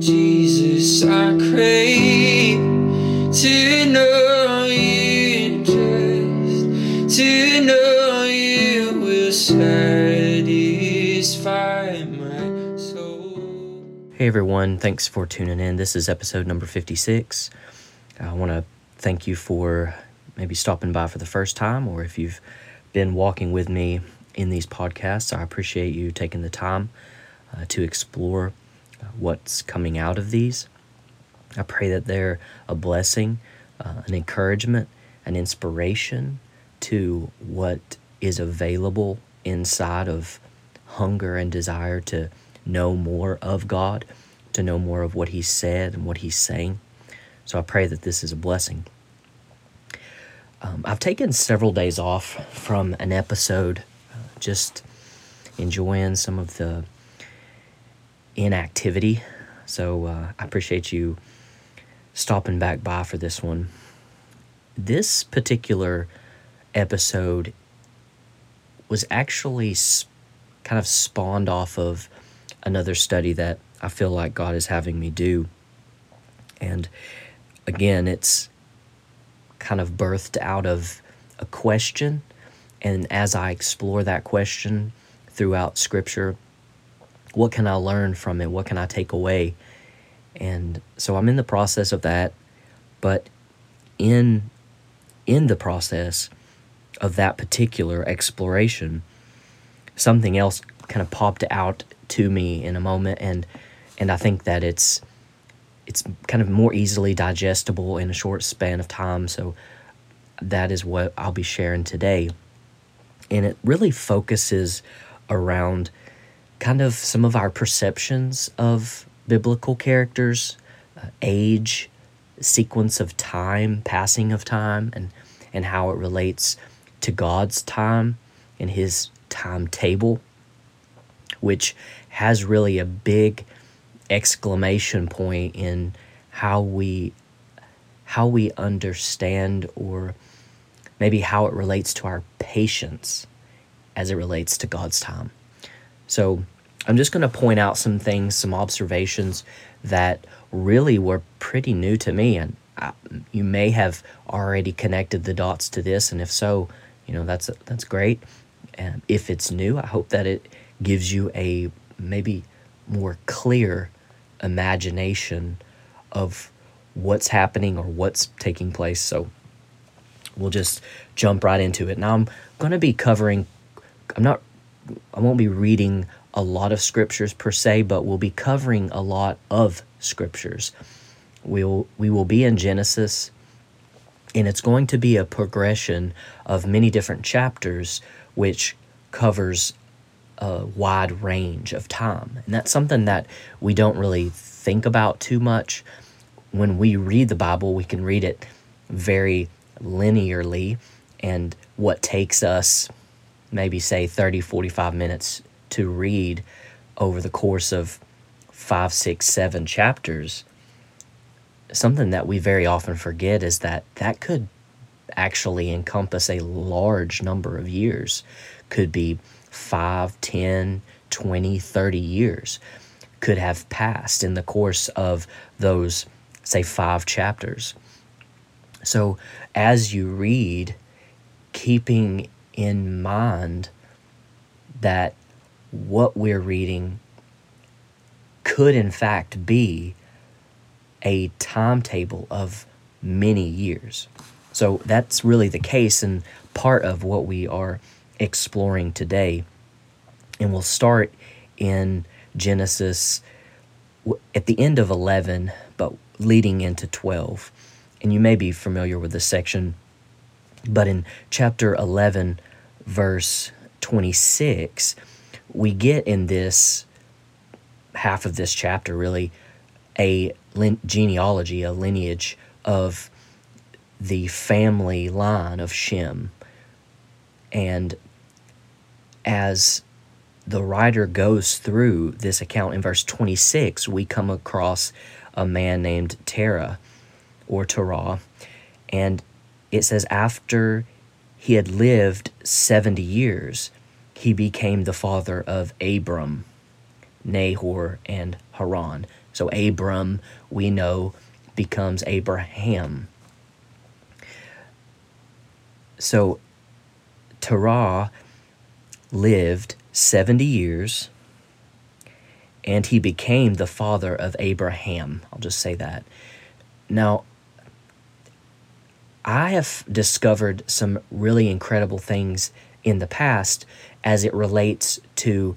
Jesus, I crave to know you just to know you will satisfy my soul. Hey everyone, thanks for tuning in. This is episode number 56. I want to thank you for maybe stopping by for the first time, or if you've been walking with me in these podcasts, I appreciate you taking the time uh, to explore what's coming out of these. I pray that they're a blessing, uh, an encouragement, an inspiration to what is available inside of hunger and desire to know more of God, to know more of what He said and what He's saying. So I pray that this is a blessing. Um, I've taken several days off from an episode, uh, just enjoying some of the inactivity. So uh, I appreciate you stopping back by for this one. This particular episode was actually sp- kind of spawned off of another study that I feel like God is having me do. And again, it's kind of birthed out of a question. And as I explore that question throughout Scripture, what can I learn from it? What can I take away? And so I'm in the process of that. But in in the process of that particular exploration, something else kind of popped out to me in a moment and and I think that it's it's kind of more easily digestible in a short span of time. So that is what I'll be sharing today. And it really focuses around kind of some of our perceptions of biblical characters, uh, age, sequence of time, passing of time, and, and how it relates to God's time and His timetable, which has really a big exclamation point in how we how we understand or maybe how it relates to our patience as it relates to God's time. So I'm just going to point out some things, some observations that really were pretty new to me. And I, you may have already connected the dots to this. And if so, you know, that's, that's great. And if it's new, I hope that it gives you a maybe more clear imagination of what's happening or what's taking place. So we'll just jump right into it. Now I'm going to be covering I'm not I won't be reading a lot of scriptures per se, but we'll be covering a lot of scriptures. We'll we will be in Genesis and it's going to be a progression of many different chapters which covers a wide range of time. And that's something that we don't really think about too much. When we read the Bible, we can read it very linearly and what takes us maybe say 30 45 minutes to read over the course of five six seven chapters something that we very often forget is that that could actually encompass a large number of years. Could be 5 10 20 30 years could have passed in the course of those say five chapters. So as you read keeping in mind that what we're reading could, in fact, be a timetable of many years. So that's really the case and part of what we are exploring today. And we'll start in Genesis at the end of 11, but leading into 12. And you may be familiar with this section, but in chapter 11, verse 26, we get in this half of this chapter really a genealogy, a lineage of the family line of Shem. And as the writer goes through this account in verse 26, we come across a man named Terah or Terah. And it says, after he had lived 70 years, he became the father of Abram, Nahor, and Haran. So Abram, we know, becomes Abraham. So Terah lived 70 years and he became the father of Abraham. I'll just say that. Now, I have discovered some really incredible things in the past as it relates to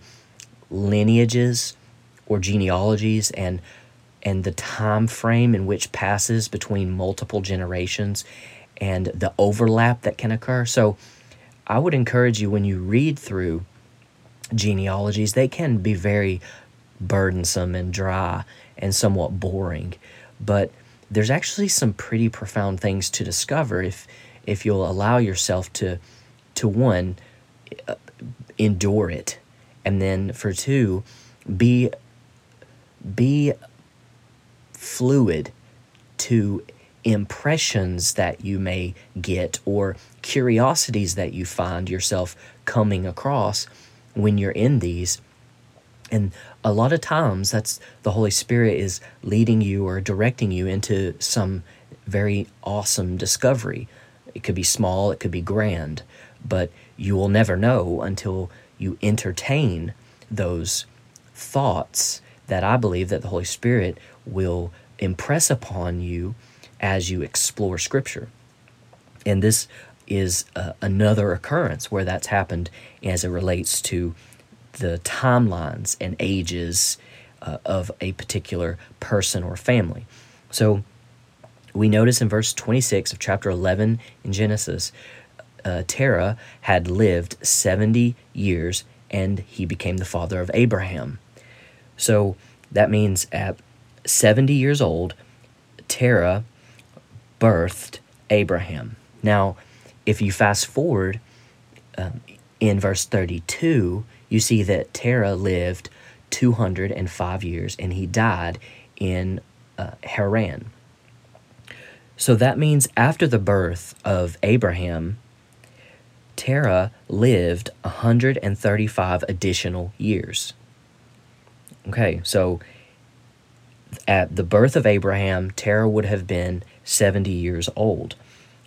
lineages or genealogies and and the time frame in which passes between multiple generations and the overlap that can occur. So I would encourage you when you read through genealogies, they can be very burdensome and dry and somewhat boring, but there's actually some pretty profound things to discover if if you'll allow yourself to to one uh, endure it and then for two be be fluid to impressions that you may get or curiosities that you find yourself coming across when you're in these and a lot of times that's the holy spirit is leading you or directing you into some very awesome discovery it could be small it could be grand but you will never know until you entertain those thoughts that I believe that the Holy Spirit will impress upon you as you explore Scripture. And this is uh, another occurrence where that's happened as it relates to the timelines and ages uh, of a particular person or family. So we notice in verse 26 of chapter 11 in Genesis, uh, Terah had lived 70 years and he became the father of Abraham. So that means at 70 years old, Terah birthed Abraham. Now, if you fast forward um, in verse 32, you see that Terah lived 205 years and he died in uh, Haran. So that means after the birth of Abraham, Terah lived 135 additional years. Okay, so at the birth of Abraham, Terah would have been 70 years old.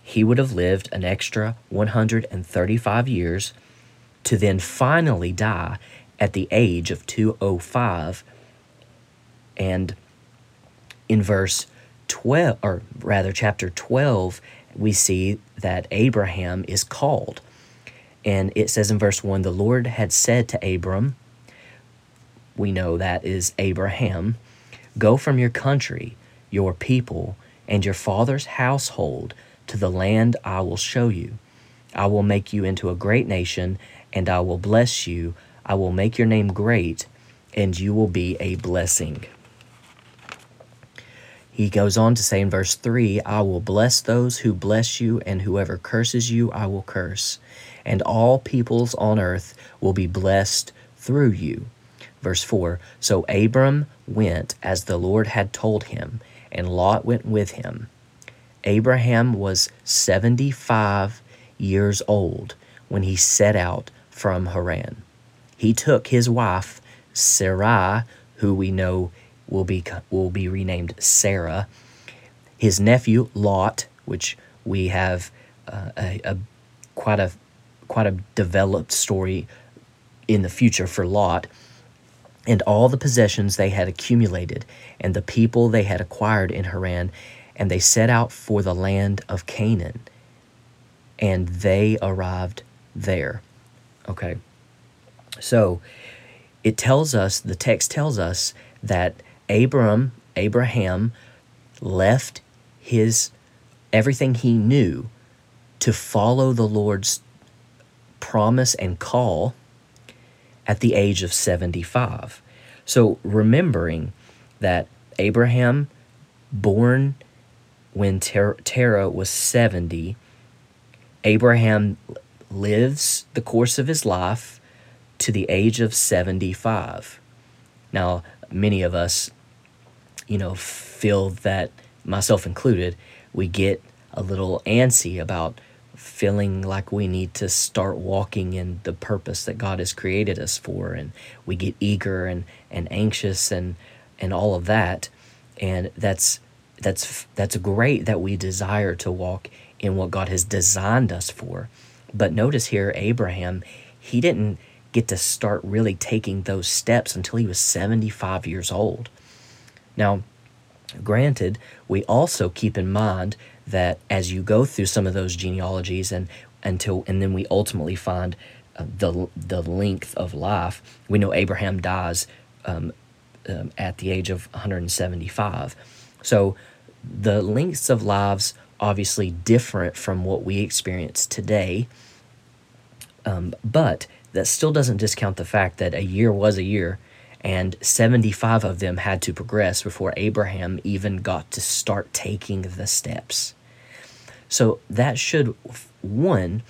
He would have lived an extra 135 years to then finally die at the age of 205. And in verse 12, or rather, chapter 12, we see that Abraham is called. And it says in verse 1 the Lord had said to Abram, we know that is Abraham, go from your country, your people, and your father's household to the land I will show you. I will make you into a great nation, and I will bless you. I will make your name great, and you will be a blessing. He goes on to say in verse 3 I will bless those who bless you, and whoever curses you, I will curse and all peoples on earth will be blessed through you. Verse 4 So Abram went as the Lord had told him, and Lot went with him. Abraham was 75 years old when he set out from Haran. He took his wife, Sarai, who we know will be, will be renamed Sarah, his nephew, Lot, which we have uh, a, a quite a quite a developed story in the future for Lot, and all the possessions they had accumulated, and the people they had acquired in Haran, and they set out for the land of Canaan, and they arrived there. Okay. So it tells us, the text tells us that Abram, Abraham, left his everything he knew to follow the Lord's promise and call at the age of 75. So remembering that Abraham, born when Ter- Terah was 70, Abraham lives the course of his life to the age of 75. Now, many of us, you know, feel that, myself included, we get a little antsy about feeling like we need to start walking in the purpose that God has created us for and we get eager and, and anxious and and all of that and that's that's that's great that we desire to walk in what God has designed us for but notice here Abraham he didn't get to start really taking those steps until he was 75 years old now granted we also keep in mind that as you go through some of those genealogies and until and then we ultimately find uh, the the length of life. We know Abraham dies um, um, at the age of 175. So the lengths of lives obviously different from what we experience today. Um, but that still doesn't discount the fact that a year was a year and 75 of them had to progress before Abraham even got to start taking the steps. So that should, one,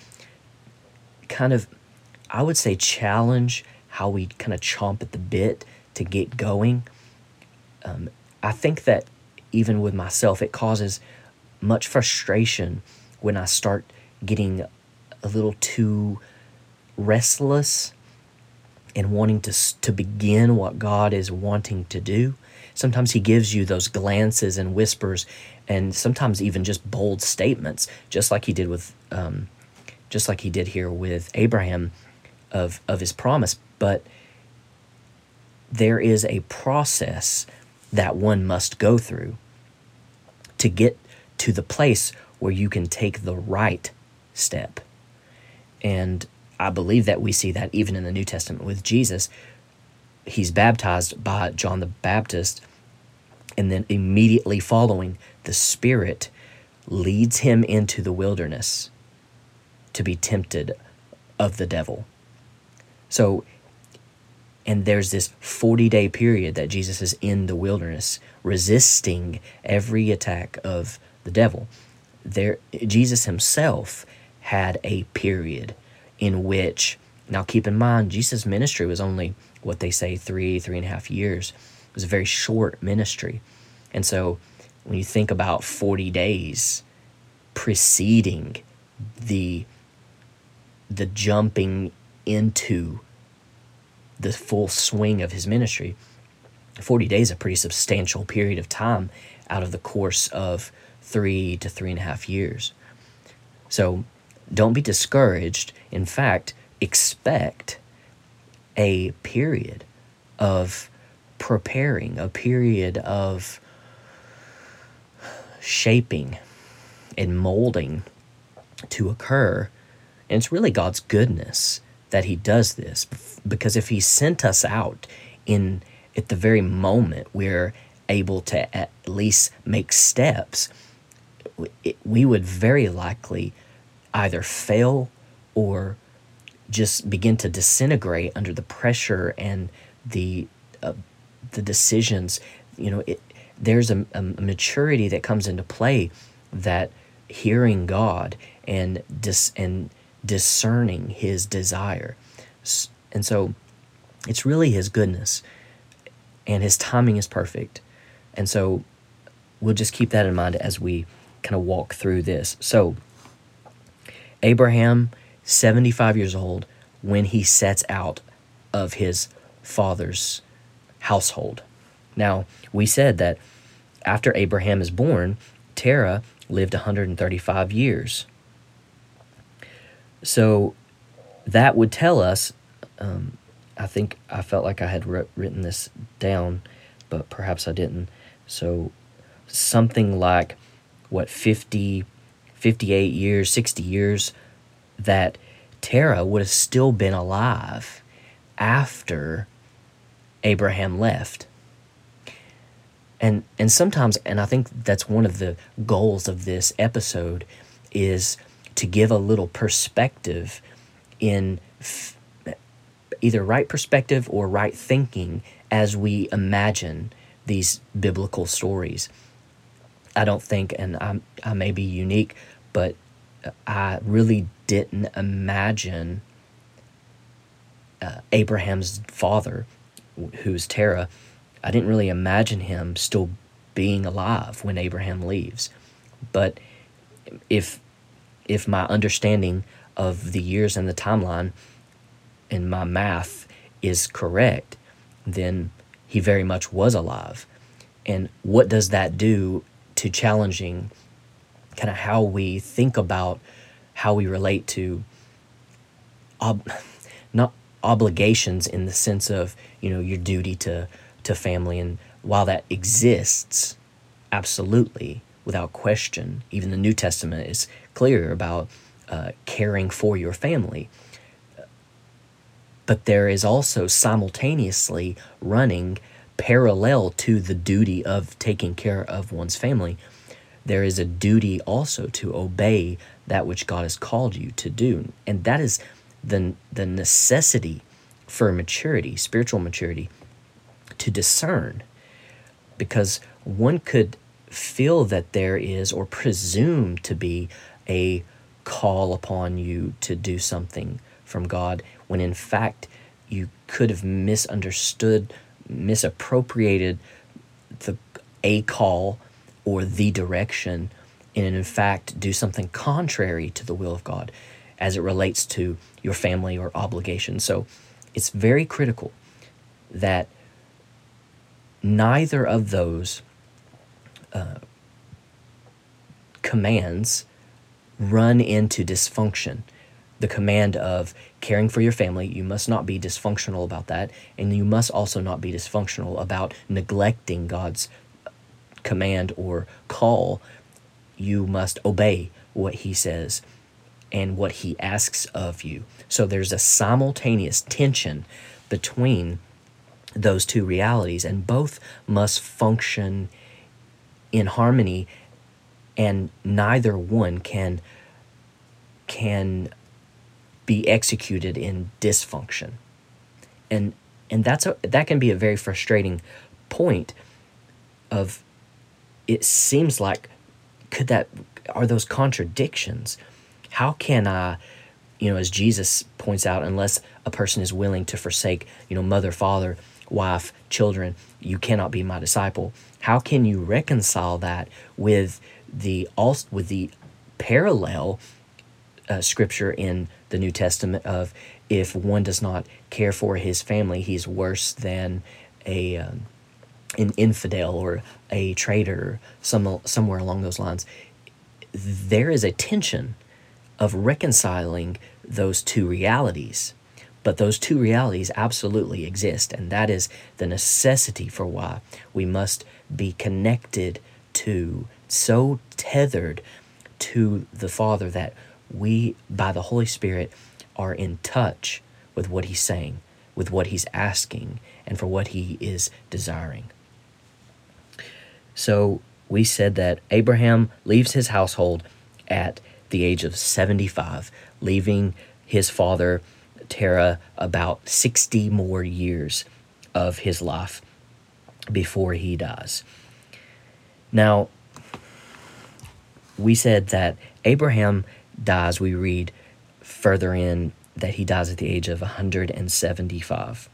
kind of, I would say, challenge how we kind of chomp at the bit to get going. Um, I think that even with myself, it causes much frustration when I start getting a little too restless and wanting to, to begin what God is wanting to do. Sometimes He gives you those glances and whispers, and sometimes even just bold statements, just like He did with, um, just like He did here with Abraham, of of His promise. But there is a process that one must go through to get to the place where you can take the right step. And I believe that we see that even in the New Testament with Jesus. He's baptized by John the Baptist, and then immediately following, the Spirit leads him into the wilderness to be tempted of the devil. So, and there's this 40 day period that Jesus is in the wilderness, resisting every attack of the devil. There, Jesus himself had a period in which, now keep in mind, Jesus' ministry was only what they say three, three and a half years. It was a very short ministry. And so when you think about 40 days preceding the the jumping into the full swing of his ministry 40 days a pretty substantial period of time out of the course of three to three and a half years so don't be discouraged. In fact, expect a period of preparing, a period of shaping and molding to occur. And it's really God's goodness that He does this because if He sent us out in at the very moment we're able to at least make steps, we would very likely either fail or just begin to disintegrate under the pressure and the uh, the decisions. You know it, there's a, a, maturity that comes into play that hearing God and dis and discerning his desire. And so it's really his goodness and his timing is perfect. And so we'll just keep that in mind as we kind of walk through this. So Abraham, 75 years old, when he sets out of his father's household. Now, we said that after Abraham is born, Terah lived 135 years. So that would tell us, um, I think I felt like I had written this down, but perhaps I didn't. So something like, what, 50 58 years, 60 years, that Terah would have still been alive after Abraham left. And and sometimes and I think that's one of the goals of this episode is to give a little perspective in f- either right perspective or right thinking as we imagine these biblical stories. I don't think, and i I may be unique, but I really didn't imagine uh, Abraham's father, who's Terah, I didn't really imagine him still being alive when Abraham leaves. But if if my understanding of the years and the timeline and my math is correct, then he very much was alive. And what does that do to challenging kind of how we think about how we relate to ob- not obligations in the sense of you know your duty to to family. And while that exists absolutely without question even the new testament is clear about uh, caring for your family. But there is also simultaneously running parallel to the duty of taking care of one's family there is a duty also to obey that which God has called you to do. And that is the, the necessity for maturity, spiritual maturity, to discern. Because one could feel that there is or presume to be a call upon you to do something from God when in fact you could have misunderstood, misappropriated the a call or the direction and in fact do something contrary to the will of God as it relates to your family or obligation. So it's very critical that neither of those uh, commands run into dysfunction. The command of caring for your family, you must not be dysfunctional about that, and you must also not be dysfunctional about neglecting God's command or call, you must obey what he says and what he asks of you. So there's a simultaneous tension between those two realities, and both must function in harmony, and neither one can can be executed in dysfunction. And and that's a that can be a very frustrating point of it seems like could that are those contradictions? How can i you know as jesus points out unless a person is willing to forsake you know mother father wife children you cannot be my disciple. How can you reconcile that with the also with the parallel uh, scripture in the new testament of if one does not care for his family he's worse than a um, an infidel or a traitor, some, somewhere along those lines, there is a tension of reconciling those two realities. But those two realities absolutely exist, and that is the necessity for why we must be connected to, so tethered to the Father that we, by the Holy Spirit, are in touch with what He's saying, with what He's asking, and for what He is desiring. So we said that Abraham leaves his household at the age of 75, leaving his father Terah about 60 more years of his life before he dies. Now, we said that Abraham dies, we read further in that he dies at the age of 175.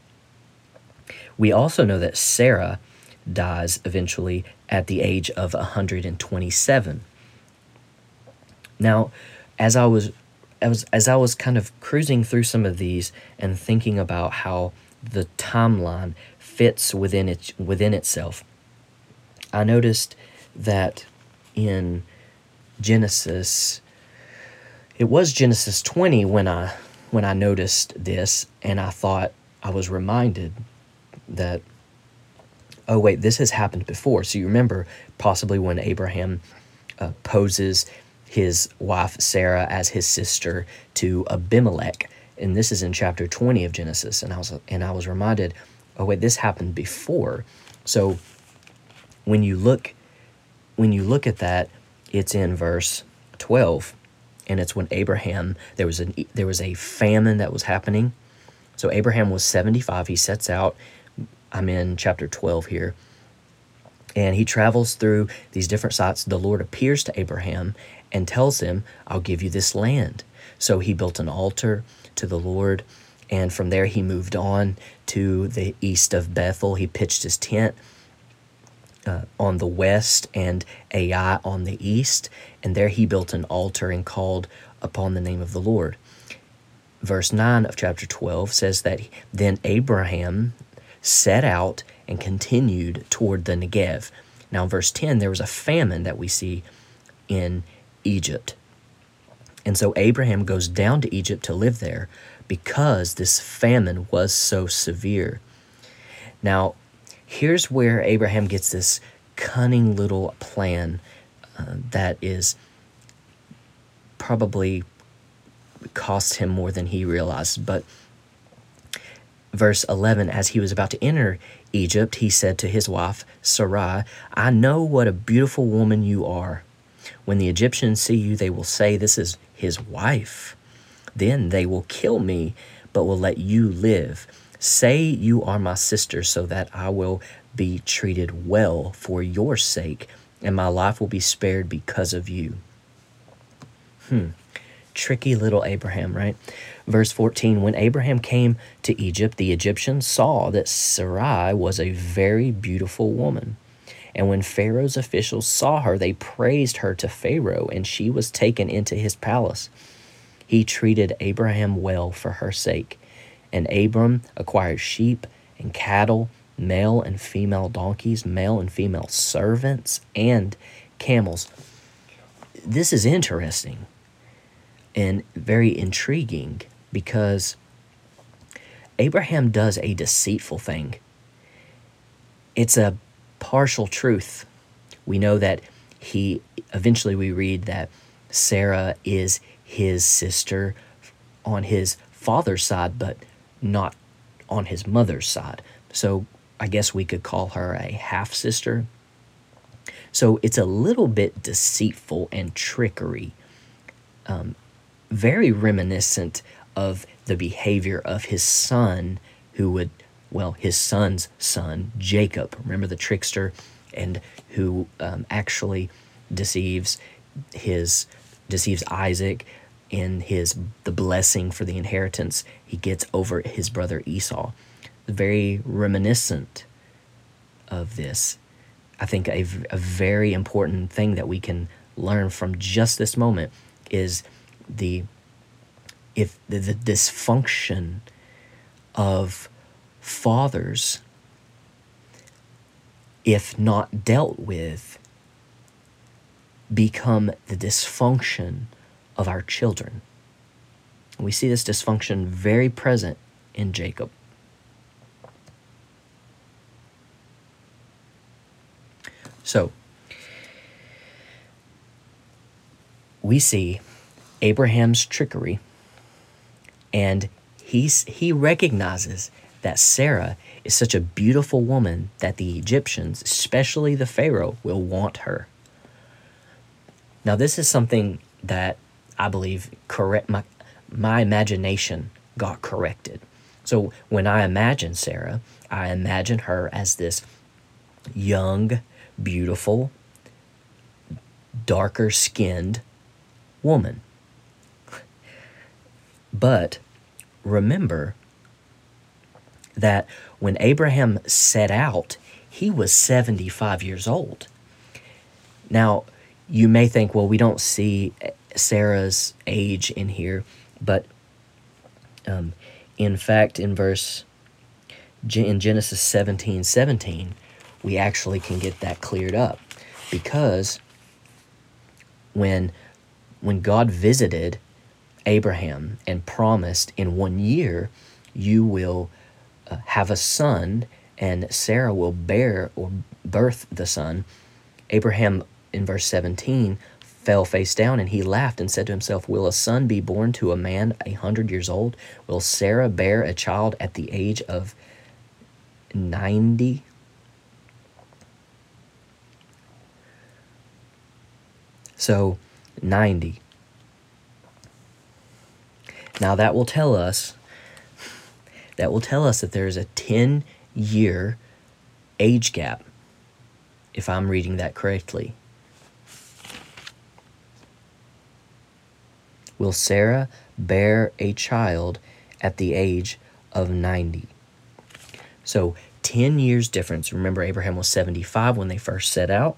We also know that Sarah dies eventually at the age of 127. Now, as I was as, as I was kind of cruising through some of these and thinking about how the timeline fits within it within itself, I noticed that in Genesis it was Genesis 20 when I when I noticed this and I thought I was reminded that oh, wait, this has happened before. So you remember possibly when Abraham uh, poses his wife Sarah as his sister to Abimelech. And this is in chapter 20 of Genesis. And I was, and I was reminded, oh, wait, this happened before. So when you look when you look at that, it's in verse 12 and it's when Abraham there was a there was a famine that was happening. So Abraham was 75, he sets out I'm in chapter 12 here. And he travels through these different sites. The Lord appears to Abraham and tells him, I'll give you this land. So he built an altar to the Lord. And from there, he moved on to the east of Bethel. He pitched his tent. uh, on the west and Ai on the east, and there he built an altar and called upon the name of the Lord. Verse 9 of chapter 12 says that then Abraham set out and continued toward the Negev. Now, in verse 10, there was a famine that we see in Egypt. And so Abraham goes down to Egypt to live there because this famine was so severe. Now, here's where Abraham gets this cunning little plan uh, that is probably cost him more than he realized. But verse 11 as he was about to enter Egypt, he said to his wife, Sarai, I know what a beautiful woman you are. When the Egyptians see you, they will say, This is his wife. Then they will kill me, but will let you live. Say you are my sister, so that I will be treated well for your sake, and my life will be spared because of you. Hmm. Tricky little Abraham, right? Verse 14 When Abraham came to Egypt, the Egyptians saw that Sarai was a very beautiful woman. And when Pharaoh's officials saw her, they praised her to Pharaoh, and she was taken into his palace. He treated Abraham well for her sake. And Abram acquired sheep and cattle, male and female donkeys, male and female servants, and camels. This is interesting and very intriguing because Abraham does a deceitful thing. It's a partial truth. We know that he eventually we read that Sarah is his sister on his father's side, but not on his mother's side. So I guess we could call her a half sister. So it's a little bit deceitful and trickery, um, very reminiscent of the behavior of his son, who would, well, his son's son, Jacob. Remember the trickster, and who um, actually deceives his deceives Isaac in his the blessing for the inheritance he gets over his brother Esau. Very reminiscent of this. I think a, a very important thing that we can learn from just this moment is the if the, the dysfunction of fathers if not dealt with become the dysfunction of our children. We see this dysfunction very present in jacob. So we see abraham's trickery and he's, he recognizes that Sarah is such a beautiful woman that the Egyptians, especially the Pharaoh, will want her. Now, this is something that I believe correct my, my imagination got corrected. So when I imagine Sarah, I imagine her as this young, beautiful, darker skinned woman. But remember that when Abraham set out, he was 75 years old. Now, you may think, well, we don't see Sarah's age in here, but um, in fact, in verse in Genesis 17 17, we actually can get that cleared up because when when God visited Abraham and promised in one year you will uh, have a son and Sarah will bear or birth the son. Abraham in verse 17 fell face down and he laughed and said to himself, Will a son be born to a man a hundred years old? Will Sarah bear a child at the age of 90? So, 90. Now that will tell us that will tell us that there is a 10 year age gap if I'm reading that correctly. Will Sarah bear a child at the age of 90? So 10 years difference. Remember, Abraham was 75 when they first set out.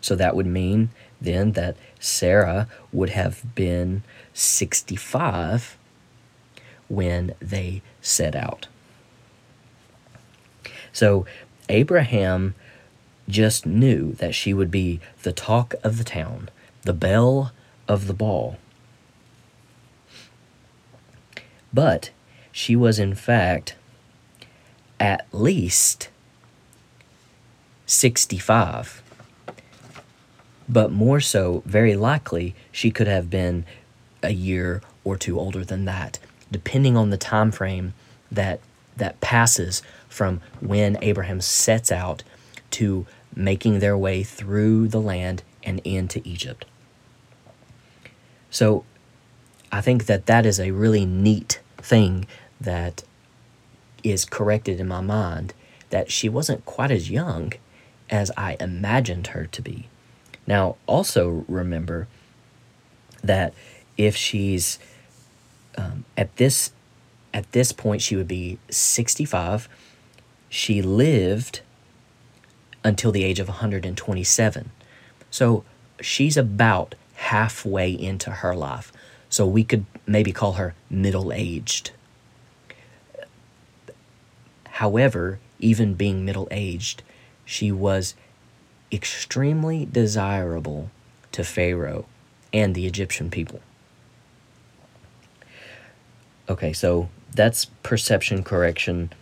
So that would mean then that Sarah would have been 65 when they set out. So Abraham just knew that she would be the talk of the town, the belle of the ball. But she was, in fact, at least 65. But more so, very likely, she could have been a year or two older than that, depending on the time frame that that passes from when Abraham sets out to making their way through the land and into Egypt. So I think that that is a really neat thing that is corrected in my mind that she wasn't quite as young as I imagined her to be. Now, also remember that if she's um, at this at this point she would be 65 she lived until the age of 127 so she's about halfway into her life. So we could maybe call her middle aged however even being middle aged she was extremely desirable to pharaoh and the egyptian people Okay, so that's perception correction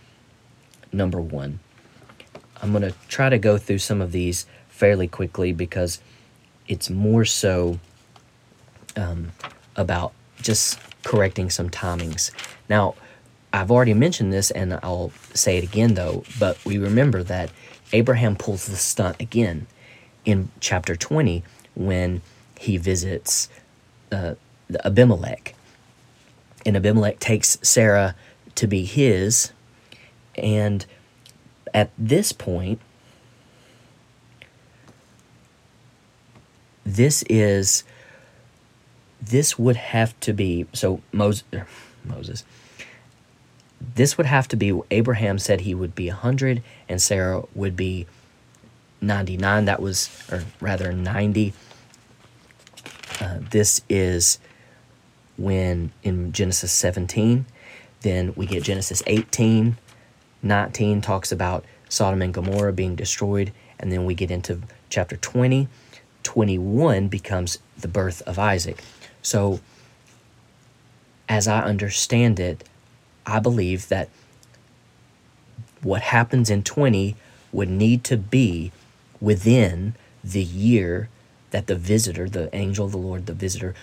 number one. I'm going to try to go through some of these fairly quickly because it's more so um, about just correcting some timings. Now, I've already mentioned this and I'll say it again though, but we remember that Abraham pulls the stunt again in chapter 20 when he visits uh, Abimelech and Abimelech takes Sarah to be his. And at this point, this is this would have to be so Moses Moses. This would have to be Abraham said he would be 100 and Sarah would be 99 that was or rather 90 uh, this is when in Genesis 17, then we get Genesis 18, 19 talks about Sodom and Gomorrah being destroyed, and then we get into chapter 20. 21 becomes the birth of Isaac. So, as I understand it, I believe that what happens in 20 would need to be within the year that the visitor, the angel of the Lord, the visitor,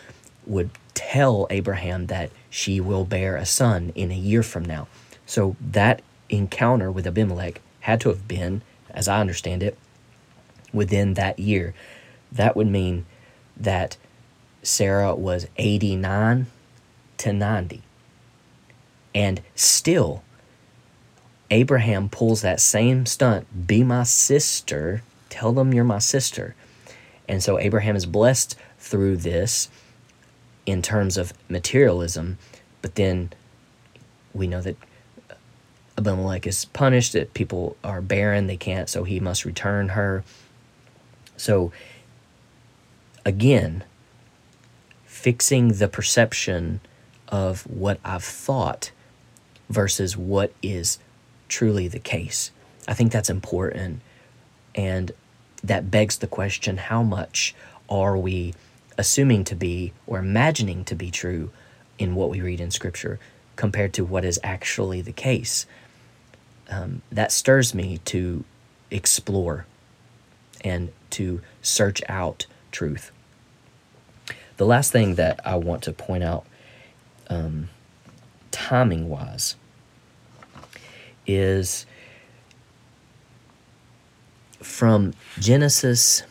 would tell Abraham that she will bear a son in a year from now. So that encounter with Abimelech had to have been, as I understand it, within that year. That would mean that Sarah was 89 to 90. And still, Abraham pulls that same stunt be my sister, tell them you're my sister. And so Abraham is blessed through this in terms of materialism, but then we know that Abimelech is punished, that people are barren, they can't, so he must return her. So, again, fixing the perception of what I've thought versus what is truly the case. I think that's important. And that begs the question how much are we assuming to be or imagining to be true in what we read in Scripture compared to what is actually the case. Um, that stirs me to explore and to search out truth. The last thing that I want to point out, um, timing wise, is from Genesis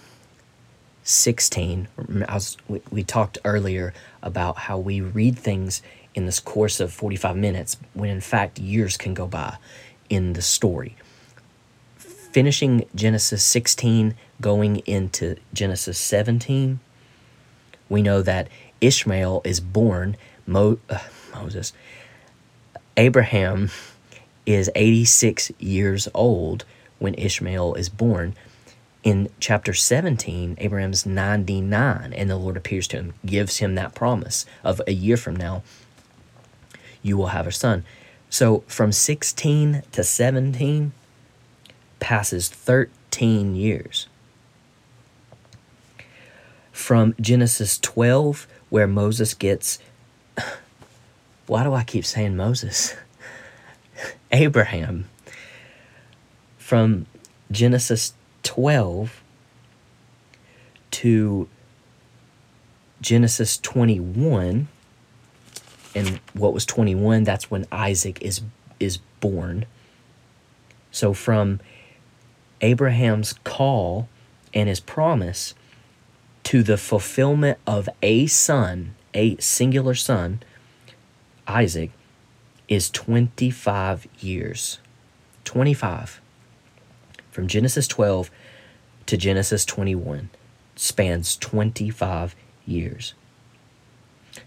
16 I was, we, we talked earlier about how we read things in this course of 45 minutes when in fact years can go by in the story. Finishing genesis 16 going into genesis 17 we know that ishmael is born Mo, uh, moses. Abraham is 86 years old when Ishmael is born. In chapter 17, Abraham's 99, and the Lord appears to him, gives him that promise of a year from now, you will have a son. So from 16 to 17 passes 13 years. From Genesis 12, where Moses gets. Why do I keep saying Moses? Abraham. From Genesis 12 to Genesis 21 and what was 21 that's when Isaac is is born. So from Abraham's call and his promise to the fulfillment of a son a singular son Isaac is 25 years. 25 from Genesis 12 to Genesis 21 spans 25 years.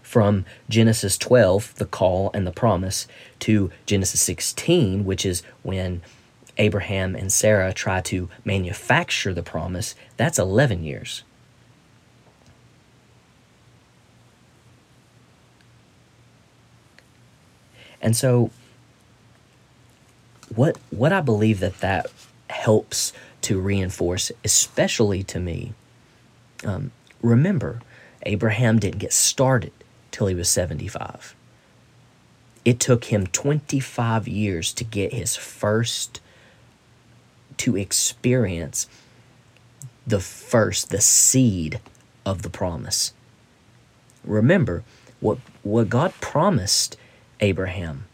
From Genesis 12, the call and the promise, to Genesis 16, which is when Abraham and Sarah try to manufacture the promise, that's 11 years. And so what what I believe that that helps to reinforce, especially to me. Um, remember, Abraham didn't get started till he was 75. It took him 25 years to get his first, to experience the first, the seed of the promise. Remember, what, what God promised Abraham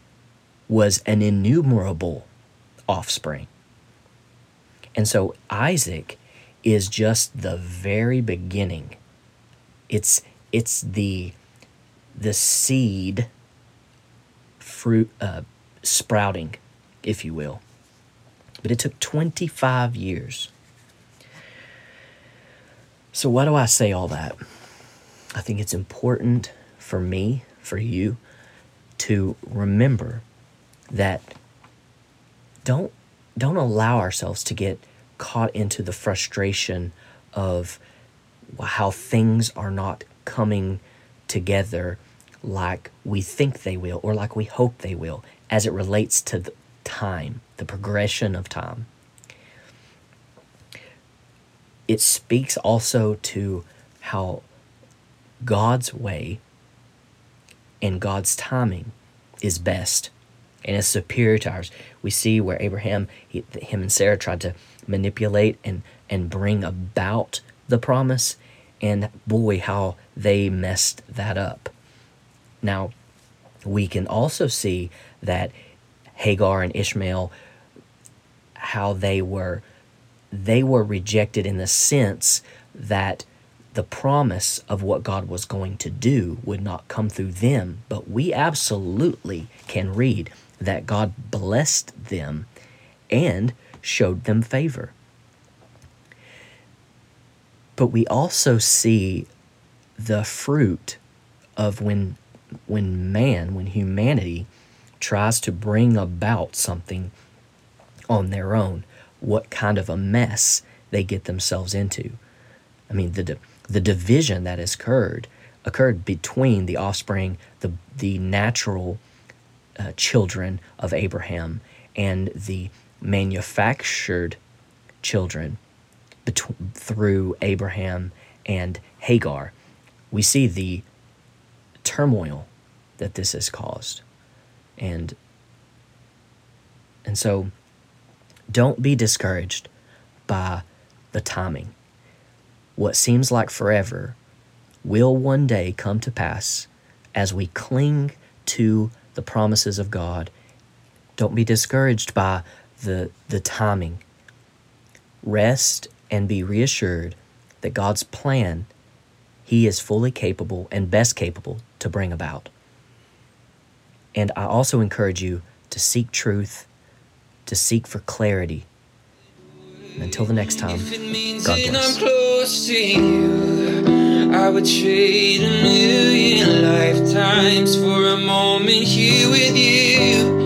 was an innumerable offspring. And so Isaac is just the very beginning. It's it's the the seed fruit uh, sprouting, if you will. But it took 25 years. So why do I say all that? I think it's important for me, for you, to remember that don't don't allow ourselves to get caught into the frustration of how things are not coming together like we think they will or like we hope they will as it relates to the time, the progression of time. It speaks also to how God's way and God's timing is best and is superior to ours. We see where Abraham, he, him and Sarah tried to manipulate and, and bring about the promise, and boy, how they messed that up. Now, we can also see that Hagar and Ishmael, how they were they were rejected in the sense that the promise of what God was going to do would not come through them, but we absolutely can read that God blessed them and showed them favor. But we also see the fruit of when when man, when humanity tries to bring about something on their own, what kind of a mess they get themselves into. I mean, the the division that has occurred occurred between the offspring, the the natural uh, children of Abraham and the manufactured children bet- through Abraham and Hagar. We see the turmoil that this has caused. And and so don't be discouraged by the timing. What seems like forever will one day come to pass as we cling to the promises of God. Don't be discouraged by the, the timing. Rest and be reassured that God's plan, He is fully capable and best capable to bring about. And I also encourage you to seek truth, to seek for clarity. And until the next time, God bless. I would trade a million lifetimes for a moment here with you.